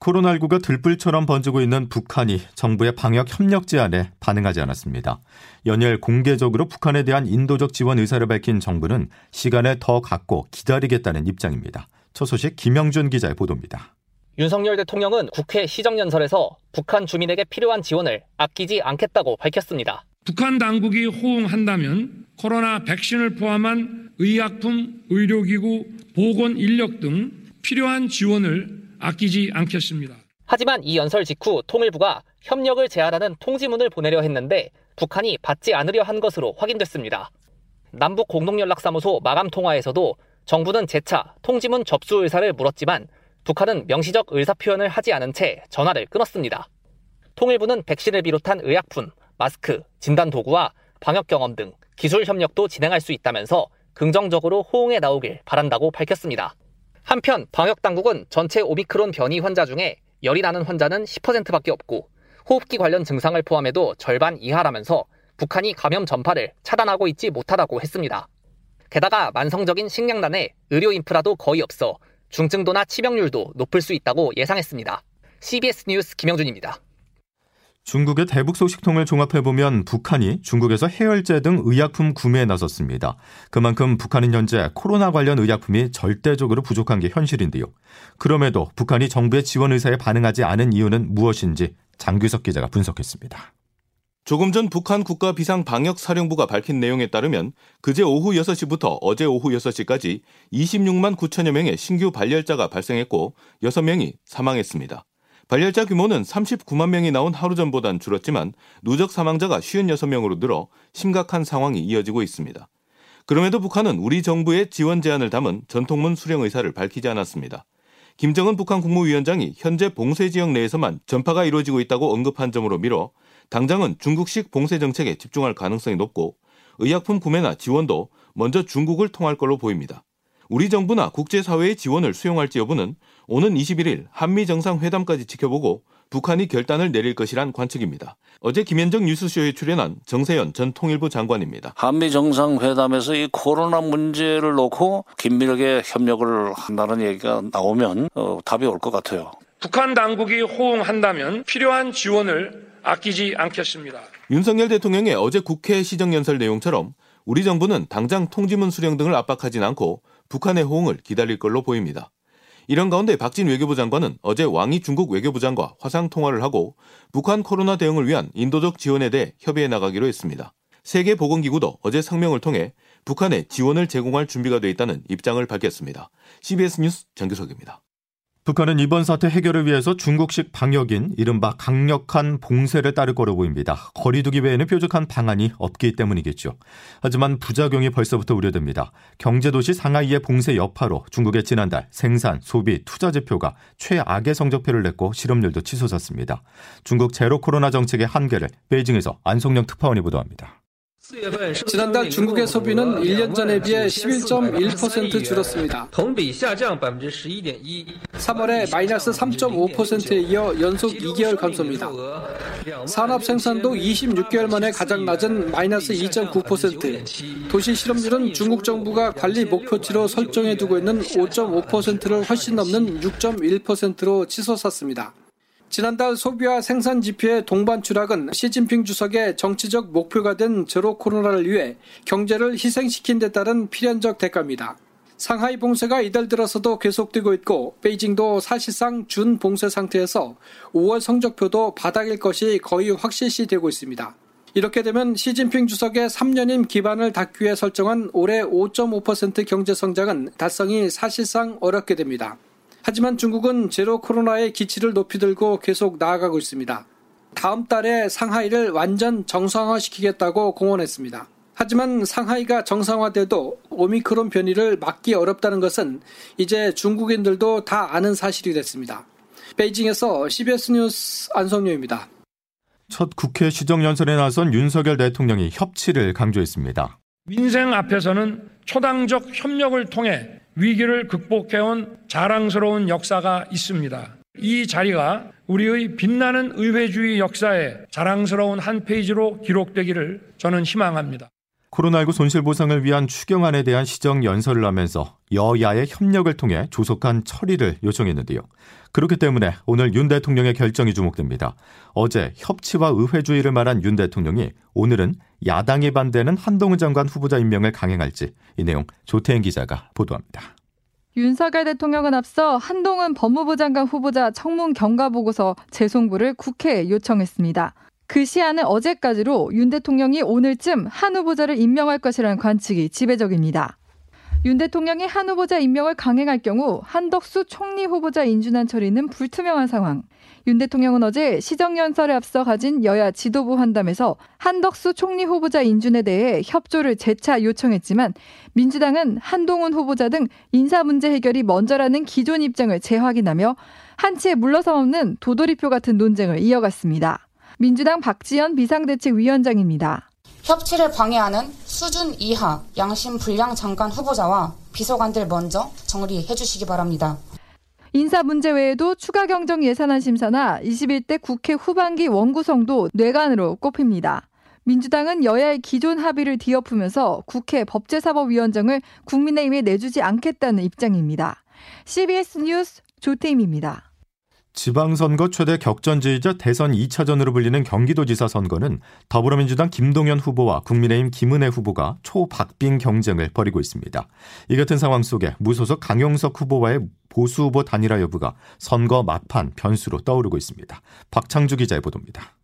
코로나19가 들불처럼 번지고 있는 북한이 정부의 방역 협력 제안에 반응하지 않았습니다. 연일 공개적으로 북한에 대한 인도적 지원 의사를 밝힌 정부는 시간을 더 갖고 기다리겠다는 입장입니다. 첫 소식 김영준 기자의 보도입니다. 윤석열 대통령은 국회 시정연설에서 북한 주민에게 필요한 지원을 아끼지 않겠다고 밝혔습니다. 북한 당국이 호응한다면 코로나 백신을 포함한 의약품, 의료기구, 보건 인력 등 필요한 지원을 아끼지 않겠습니다. 하지만 이 연설 직후 통일부가 협력을 제안하는 통지문을 보내려 했는데 북한이 받지 않으려 한 것으로 확인됐습니다. 남북 공동연락사무소 마감 통화에서도 정부는 재차 통지문 접수 의사를 물었지만 북한은 명시적 의사 표현을 하지 않은 채 전화를 끊었습니다. 통일부는 백신을 비롯한 의약품, 마스크, 진단 도구와 방역 경험 등 기술 협력도 진행할 수 있다면서 긍정적으로 호응해 나오길 바란다고 밝혔습니다. 한편 방역 당국은 전체 오미크론 변이 환자 중에 열이 나는 환자는 10%밖에 없고 호흡기 관련 증상을 포함해도 절반 이하라면서 북한이 감염 전파를 차단하고 있지 못하다고 했습니다. 게다가 만성적인 식량난에 의료 인프라도 거의 없어 중증도나 치명률도 높을 수 있다고 예상했습니다. CBS 뉴스 김영준입니다. 중국의 대북 소식통을 종합해보면 북한이 중국에서 해열제 등 의약품 구매에 나섰습니다. 그만큼 북한은 현재 코로나 관련 의약품이 절대적으로 부족한 게 현실인데요. 그럼에도 북한이 정부의 지원 의사에 반응하지 않은 이유는 무엇인지 장규석 기자가 분석했습니다. 조금 전 북한 국가 비상 방역 사령부가 밝힌 내용에 따르면 그제 오후 6시부터 어제 오후 6시까지 26만 9천여 명의 신규 발열자가 발생했고 6명이 사망했습니다. 발열자 규모는 39만 명이 나온 하루 전보단 줄었지만 누적 사망자가 56명으로 늘어 심각한 상황이 이어지고 있습니다. 그럼에도 북한은 우리 정부의 지원 제안을 담은 전통문 수령 의사를 밝히지 않았습니다. 김정은 북한 국무위원장이 현재 봉쇄 지역 내에서만 전파가 이루어지고 있다고 언급한 점으로 미뤄 당장은 중국식 봉쇄 정책에 집중할 가능성이 높고 의약품 구매나 지원도 먼저 중국을 통할 걸로 보입니다. 우리 정부나 국제사회의 지원을 수용할지 여부는 오는 21일 한미 정상회담까지 지켜보고 북한이 결단을 내릴 것이란 관측입니다. 어제 김현정 뉴스쇼에 출연한 정세현 전 통일부 장관입니다. 한미 정상회담에서 이 코로나 문제를 놓고 긴밀하게 협력을 한다는 얘기가 나오면 어, 답이 올 것 같아요. 북한 당국이 호응한다면 필요한 지원을 아끼지 않겠습니다. 윤석열 대통령의 어제 국회 시정연설 내용처럼 우리 정부는 당장 통지문 수령 등을 압박하진 않고 북한의 호응을 기다릴 걸로 보입니다. 이런 가운데 박진 외교부 장관은 어제 왕이 중국 외교부 장과 화상 통화를 하고 북한 코로나 대응을 위한 인도적 지원에 대해 협의해 나가기로 했습니다. 세계보건기구도 어제 성명을 통해 북한에 지원을 제공할 준비가 돼 있다는 입장을 밝혔습니다. CBS 뉴스 정규석입니다. 북한은 이번 사태 해결을 위해서 중국식 방역인 이른바 강력한 봉쇄를 따를 거로 보입니다. 거리두기 외에는 뾰족한 방안이 없기 때문이겠죠. 하지만 부작용이 벌써부터 우려됩니다. 경제도시 상하이의 봉쇄 여파로 중국의 지난달 생산, 소비, 투자 지표가 최악의 성적표를 냈고 실업률도 치솟았습니다. 중국 제로 코로나 정책의 한계를 베이징에서 안성령 특파원이 보도합니다. 지난달 중국의 소비는 1년 전에 비해 11.1% 줄었습니다. 3월에 마이너스 3.5%에 이어 연속 2개월 감소입니다. 산업 생산도 26개월 만에 가장 낮은 마이너스 2.9%. 도시 실업률은 중국 정부가 관리 목표치로 설정해 두고 있는 5.5%를 훨씬 넘는 6.1%로 치솟았습니다. 지난달 소비와 생산 지표의 동반 추락은 시진핑 주석의 정치적 목표가 된 제로 코로나를 위해 경제를 희생시킨 데 따른 필연적 대가입니다. 상하이 봉쇄가 이달 들어서도 계속되고 있고 베이징도 사실상 준 봉쇄 상태에서 5월 성적표도 바닥일 것이 거의 확실시 되고 있습니다. 이렇게 되면 시진핑 주석의 3년임 기반을 닦기 위해 설정한 올해 5.5% 경제 성장은 달성이 사실상 어렵게 됩니다. 하지만 중국은 제로 코로나의 기치를 높이 들고 계속 나아가고 있습니다. 다음 달에 상하이를 완전 정상화시키겠다고 공언했습니다. 하지만 상하이가 정상화돼도 오미크론 변이를 막기 어렵다는 것은 이제 중국인들도 다 아는 사실이 됐습니다. 베이징에서 CBS 뉴스 안성료입니다. 첫 국회 시정연설에 나선 윤석열 대통령이 협치를 강조했습니다. 민생 앞에서는 초당적 협력을 통해 위기를 극복해온 자랑스러운 역사가 있습니다. 이 자리가 우리의 빛나는 의회주의 역사에 자랑스러운 한 페이지로 기록되기를 저는 희망합니다. 코로나19 손실보상을 위한 추경안에 대한 시정 연설을 하면서 여야의 협력을 통해 조속한 처리를 요청했는데요. 그렇기 때문에 오늘 윤 대통령의 결정이 주목됩니다. 어제 협치와 의회주의를 말한 윤 대통령이 오늘은 야당이 반대는 한동훈 장관 후보자 임명을 강행할지 이 내용 조태인 기자가 보도합니다. 윤석열 대통령은 앞서 한동훈 법무부 장관 후보자 청문 경과 보고서 재송부를 국회에 요청했습니다. 그 시한은 어제까지로 윤 대통령이 오늘쯤 한 후보자를 임명할 것이라는 관측이 지배적입니다. 윤 대통령이 한 후보자 임명을 강행할 경우 한덕수 총리 후보자 인준안 처리는 불투명한 상황. 윤 대통령은 어제 시정연설에 앞서 가진 여야 지도부 환담에서 한덕수 총리 후보자 인준에 대해 협조를 재차 요청했지만 민주당은 한동훈 후보자 등 인사 문제 해결이 먼저라는 기존 입장을 재확인하며 한치의 물러섬 없는 도돌이표 같은 논쟁을 이어갔습니다. 민주당 박지연 비상대책위원장입니다. 협치를 방해하는 수준 이하 양심 불량 장관 후보자와 비서관들 먼저 정리해 주시기 바랍니다. 인사 문제 외에도 추가 경정 예산안 심사나 21대 국회 후반기 원구성도 뇌관으로 꼽힙니다. 민주당은 여야의 기존 합의를 뒤엎으면서 국회 법제사법위원장을 국민의힘에 내주지 않겠다는 입장입니다. CBS 뉴스 조태임입니다. 지방선거 최대 격전지이자 대선 2차전으로 불리는 경기도지사 선거는 더불어민주당 김동연 후보와 국민의힘 김은혜 후보가 초박빙 경쟁을 벌이고 있습니다. 이 같은 상황 속에 무소속 강용석 후보와의 보수 후보 단일화 여부가 선거 막판 변수로 떠오르고 있습니다. 박창주 기자의 보도입니다.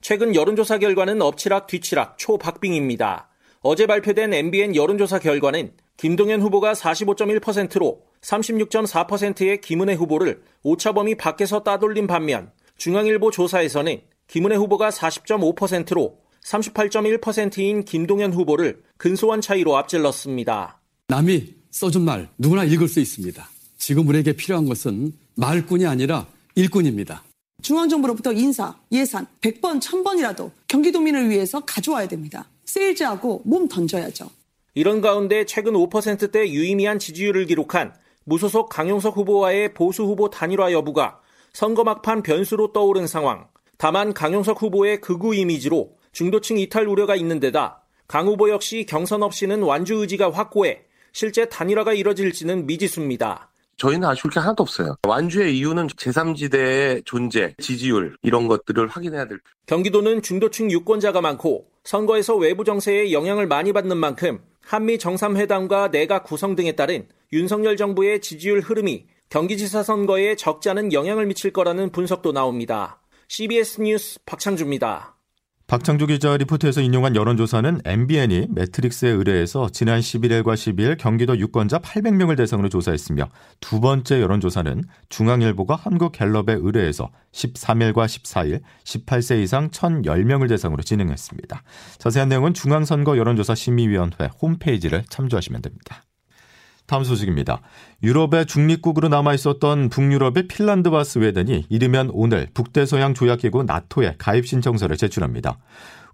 최근 여론조사 결과는 엎치락 뒤치락 초박빙입니다. 어제 발표된 MBN 여론조사 결과는 김동연 후보가 45.1%로 36.4%의 김은혜 후보를 오차 범위 밖에서 따돌린 반면 중앙일보 조사에서는 김은혜 후보가 40.5%로 38.1%인 김동연 후보를 근소한 차이로 앞질렀습니다. 남이 써준 말 누구나 읽을 수 있습니다. 지금 우리에게 필요한 것은 말꾼이 아니라 일꾼입니다. 중앙정부로부터 인사, 예산 100번, 1000번이라도 경기도민을 위해서 가져와야 됩니다. 세일즈하고 몸 던져야죠. 이런 가운데 최근 5%대 유의미한 지지율을 기록한 무소속 강용석 후보와의 보수 후보 단일화 여부가 선거 막판 변수로 떠오른 상황. 다만 강용석 후보의 극우 이미지로 중도층 이탈 우려가 있는 데다 강 후보 역시 경선 없이는 완주 의지가 확고해 실제 단일화가 이뤄질지는 미지수입니다. 저희는 아쉬울 게 하나도 없어요. 완주의 이유는 제3지대의 존재, 지지율 이런 것들을 확인해야 될. 경기도는 중도층 유권자가 많고 선거에서 외부 정세에 영향을 많이 받는 만큼 한미 정상회담과 내각 구성 등에 따른 윤석열 정부의 지지율 흐름이 경기지사 선거에 적지 않은 영향을 미칠 거라는 분석도 나옵니다. CBS 뉴스 박창주입니다. 박창주 기자 리포트에서 인용한 여론조사는 MBN이 매트릭스에 의뢰해서 지난 11일과 12일 경기도 유권자 800명을 대상으로 조사했으며 두 번째 여론조사는 중앙일보가 한국갤럽에 의뢰해서 13일과 14일 18세 이상 1,010명을 대상으로 진행했습니다. 자세한 내용은 중앙선거 여론조사 심의위원회 홈페이지를 참조하시면 됩니다. 다음 소식입니다. 유럽의 중립국으로 남아 있었던 북유럽의 핀란드와 스웨덴이 이르면 오늘 북대서양 조약기구 나토에 가입 신청서를 제출합니다.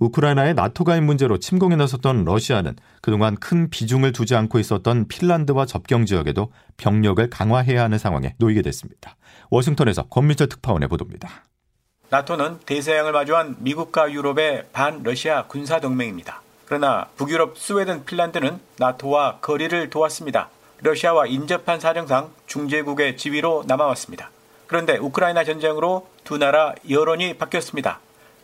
우크라이나의 나토 가입 문제로 침공에 나섰던 러시아는 그동안 큰 비중을 두지 않고 있었던 핀란드와 접경 지역에도 병력을 강화해야 하는 상황에 놓이게 됐습니다. 워싱턴에서 권미철 특파원의 보도입니다. 나토는 대서양을 마주한 미국과 유럽의 반러시아 군사 동맹입니다. 그러나 북유럽 스웨덴 핀란드는 나토와 거리를 두었습니다. 러시아와 인접한 사정상 중재국의 지위로 남아왔습니다. 그런데 우크라이나 전쟁으로 두 나라 여론이 바뀌었습니다.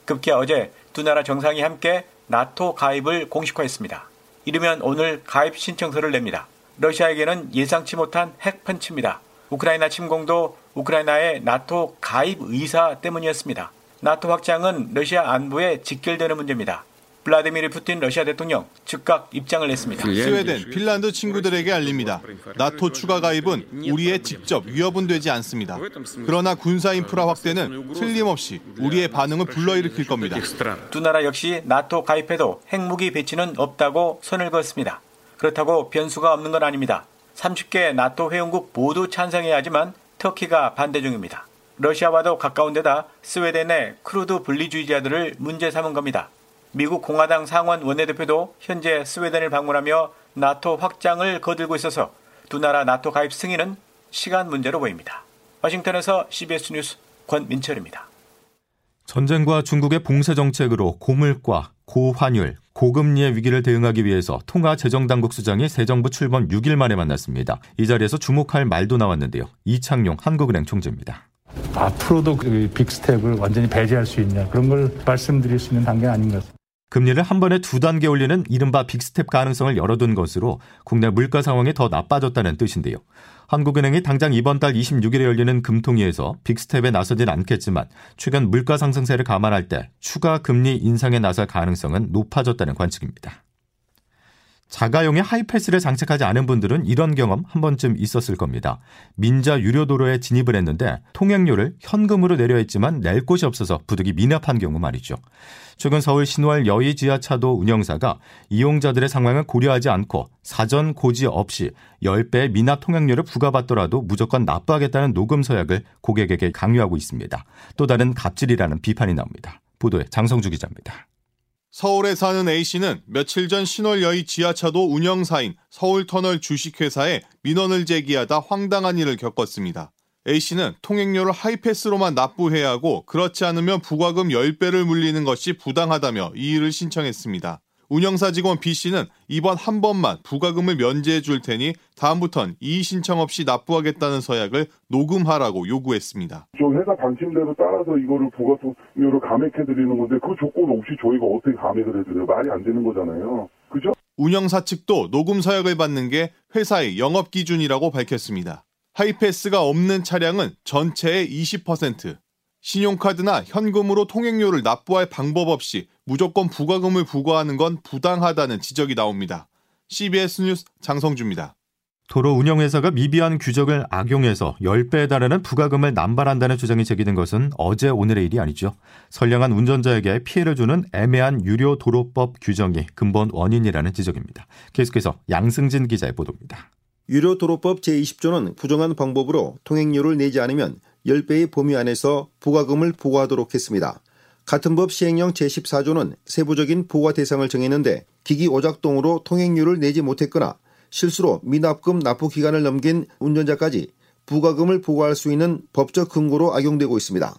급기야 어제 두 나라 정상이 함께 나토 가입을 공식화했습니다. 이르면 오늘 가입 신청서를 냅니다. 러시아에게는 예상치 못한 핵펀치입니다. 우크라이나 침공도 우크라이나의 나토 가입 의사 때문이었습니다. 나토 확장은 러시아 안보에 직결되는 문제입니다. 블라디미르 푸틴 러시아 대통령 즉각 입장을 냈습니다. 스웨덴, 핀란드 친구들에게 알립니다. 나토 추가 가입은 우리의 직접 위협은 되지 않습니다. 그러나 군사 인프라 확대는 틀림없이 우리의 반응을 불러일으킬 겁니다. 두 나라 역시 나토 가입해도 핵무기 배치는 없다고 선을 그었습니다. 그렇다고 변수가 없는 건 아닙니다. 30개 나토 회원국 모두 찬성해야 하지만 터키가 반대 중입니다. 러시아와도 가까운 데다 스웨덴의 쿠르드 분리주의자들을 문제 삼은 겁니다. 미국 공화당 상원 원내대표도 현재 스웨덴을 방문하며 나토 확장을 거들고 있어서 두 나라 나토 가입 승인은 시간 문제로 보입니다. 워싱턴에서 CBS 뉴스 권민철입니다. 전쟁과 중국의 봉쇄 정책으로 고물가, 고환율, 고금리의 위기를 대응하기 위해서 통화 재정당국 수장이 새 정부 출범 6일 만에 만났습니다. 이 자리에서 주목할 말도 나왔는데요. 이창용 한국은행 총재입니다. 앞으로도 그 빅스텝을 완전히 배제할 수 있냐 그런 걸 말씀드릴 수 있는 단계 아닌 것 같습니다. 금리를 한 번에 두 단계 올리는 이른바 빅스텝 가능성을 열어둔 것으로 국내 물가 상황이 더 나빠졌다는 뜻인데요. 한국은행이 당장 이번 달 26일에 열리는 금통위에서 빅스텝에 나서진 않겠지만 최근 물가 상승세를 감안할 때 추가 금리 인상에 나설 가능성은 높아졌다는 관측입니다. 자가용에 하이패스를 장착하지 않은 분들은 이런 경험 한 번쯤 있었을 겁니다. 민자 유료 도로에 진입을 했는데 통행료를 현금으로 내려 했지만 낼 곳이 없어서 부득이 미납한 경우 말이죠. 최근 서울 신월 여의 지하차도 운영사가 이용자들의 상황을 고려하지 않고 사전 고지 없이 10배 미납 통행료를 부과받더라도 무조건 납부하겠다는 녹음 서약을 고객에게 강요하고 있습니다. 또 다른 갑질이라는 비판이 나옵니다. 보도에 장성주 기자입니다. 서울에 사는 A씨는 며칠 전 신월여의 지하차도 운영사인 서울터널 주식회사에 민원을 제기하다 황당한 일을 겪었습니다. A씨는 통행료를 하이패스로만 납부해야 하고 그렇지 않으면 부과금 10배를 물리는 것이 부당하다며 이 일을 신청했습니다. 운영사 직원 B씨는 이번 한 번만 부가금을 면제해 줄 테니 다음부턴 이의 신청 없이 납부하겠다는 서약을 녹음하라고 요구했습니다. 저 회사 방침대로 따라서 이거를 부가통료로 감액해 드리는 건데 그 조건 없이 저희가 어떻게 감액을 해드려요? 말이 안 되는 거잖아요. 그죠? 운영사 측도 녹음 서약을 받는 게 회사의 영업 기준이라고 밝혔습니다. 하이패스가 없는 차량은 전체의 20%, 신용카드나 현금으로 통행료를 납부할 방법 없이 무조건 부가금을 부과하는 건 부당하다는 지적이 나옵니다. CBS 뉴스 장성주입니다. 도로 운영회사가 미비한 규정을 악용해서 10배에 달하는 부가금을 남발한다는 주장이 제기된 것은 어제 오늘의 일이 아니죠. 선량한 운전자에게 피해를 주는 애매한 유료 도로법 규정이 근본 원인이라는 지적입니다. 계속해서 양승진 기자의 보도입니다. 유료 도로법 제20조는 부정한 방법으로 통행료를 내지 않으면 10배의 범위 안에서 부가금을 부과하도록 했습니다. 같은 법 시행령 제14조는 세부적인 부과 대상을 정했는데 기기 오작동으로 통행료를 내지 못했거나 실수로 미납금 납부 기간을 넘긴 운전자까지 부가금을 부과할 수 있는 법적 근거로 악용되고 있습니다.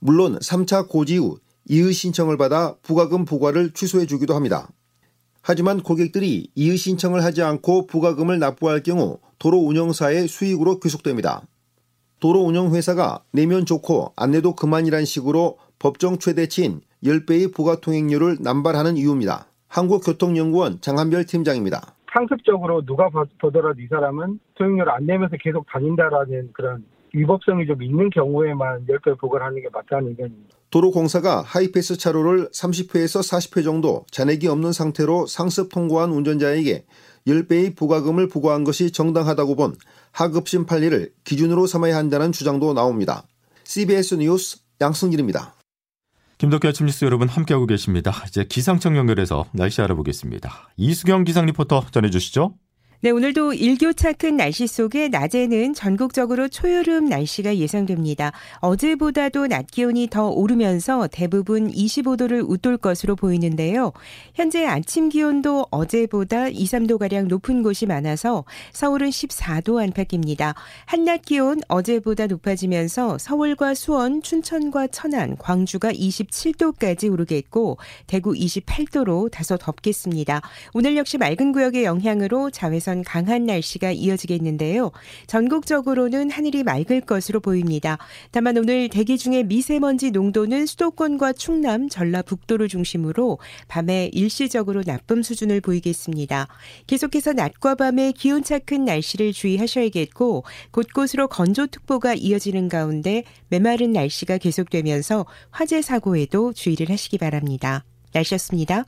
물론 3차 고지 후 이의 신청을 받아 부가금 부과를 취소해 주기도 합니다. 하지만 고객들이 이의 신청을 하지 않고 부가금을 납부할 경우 도로 운영사의 수익으로 귀속됩니다. 도로 운영 회사가 내면 좋고 안내도 그만이란 식으로 법정 최대치인 10배의 부가 통행료를 남발하는 이유입니다. 한국교통연구원 장한별 팀장입니다. 상습적으로 누가 보더라도 이 사람은 통행료를 안 내면서 계속 다닌다라는 그런 위법성이 좀 있는 경우에만 10배 부과를 하는 게 맞다는 의견입니다. 도로공사가 하이패스 차로를 30회에서 40회 정도 잔액이 없는 상태로 상습 통과한 운전자에게 10배의 부과금을 부과한 것이 정당하다고 본 하급심 판례를 기준으로 삼아야 한다는 주장도 나옵니다. CBS 뉴스 양승길입니다. 김덕기 아침 뉴스 여러분 함께하고 계십니다. 이제 기상청 연결해서 날씨 알아보겠습니다. 이수경 기상 리포터 전해주시죠. 네, 오늘도 일교차 큰 날씨 속에 낮에는 전국적으로 초여름 날씨가 예상됩니다. 어제보다도 낮 기온이 더 오르면서 대부분 25도를 웃돌 것으로 보이는데요. 현재 아침 기온도 어제보다 2, 3도가량 높은 곳이 많아서 서울은 14도 안팎입니다. 한낮 기온 어제보다 높아지면서 서울과 수원, 춘천과 천안, 광주가 27도까지 오르겠고 대구 28도로 다소 덥겠습니다. 오늘 역시 맑은 구역의 영향으로 자외선 내일선 강한 날씨가 이어지겠는데요. 전국적으로는 하늘이 맑을 것으로 보입니다. 다만 오늘 대기 중에 미세먼지 농도는 수도권과 충남, 전라북도를 중심으로 밤에 일시적으로 나쁨 수준을 보이겠습니다. 계속해서 낮과 밤에 기온차 큰 날씨를 주의하셔야겠고 곳곳으로 건조특보가 이어지는 가운데 메마른 날씨가 계속되면서 화재 사고에도 주의를 하시기 바랍니다. 날씨였습니다.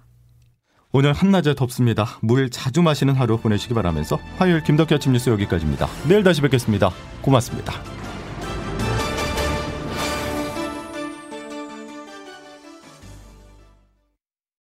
오늘 한낮에 덥습니다. 물 자주 마시는 하루 보내시기 바라면서 화요일 김덕기 아침 뉴스 여기까지입니다. 내일 다시 뵙겠습니다. 고맙습니다.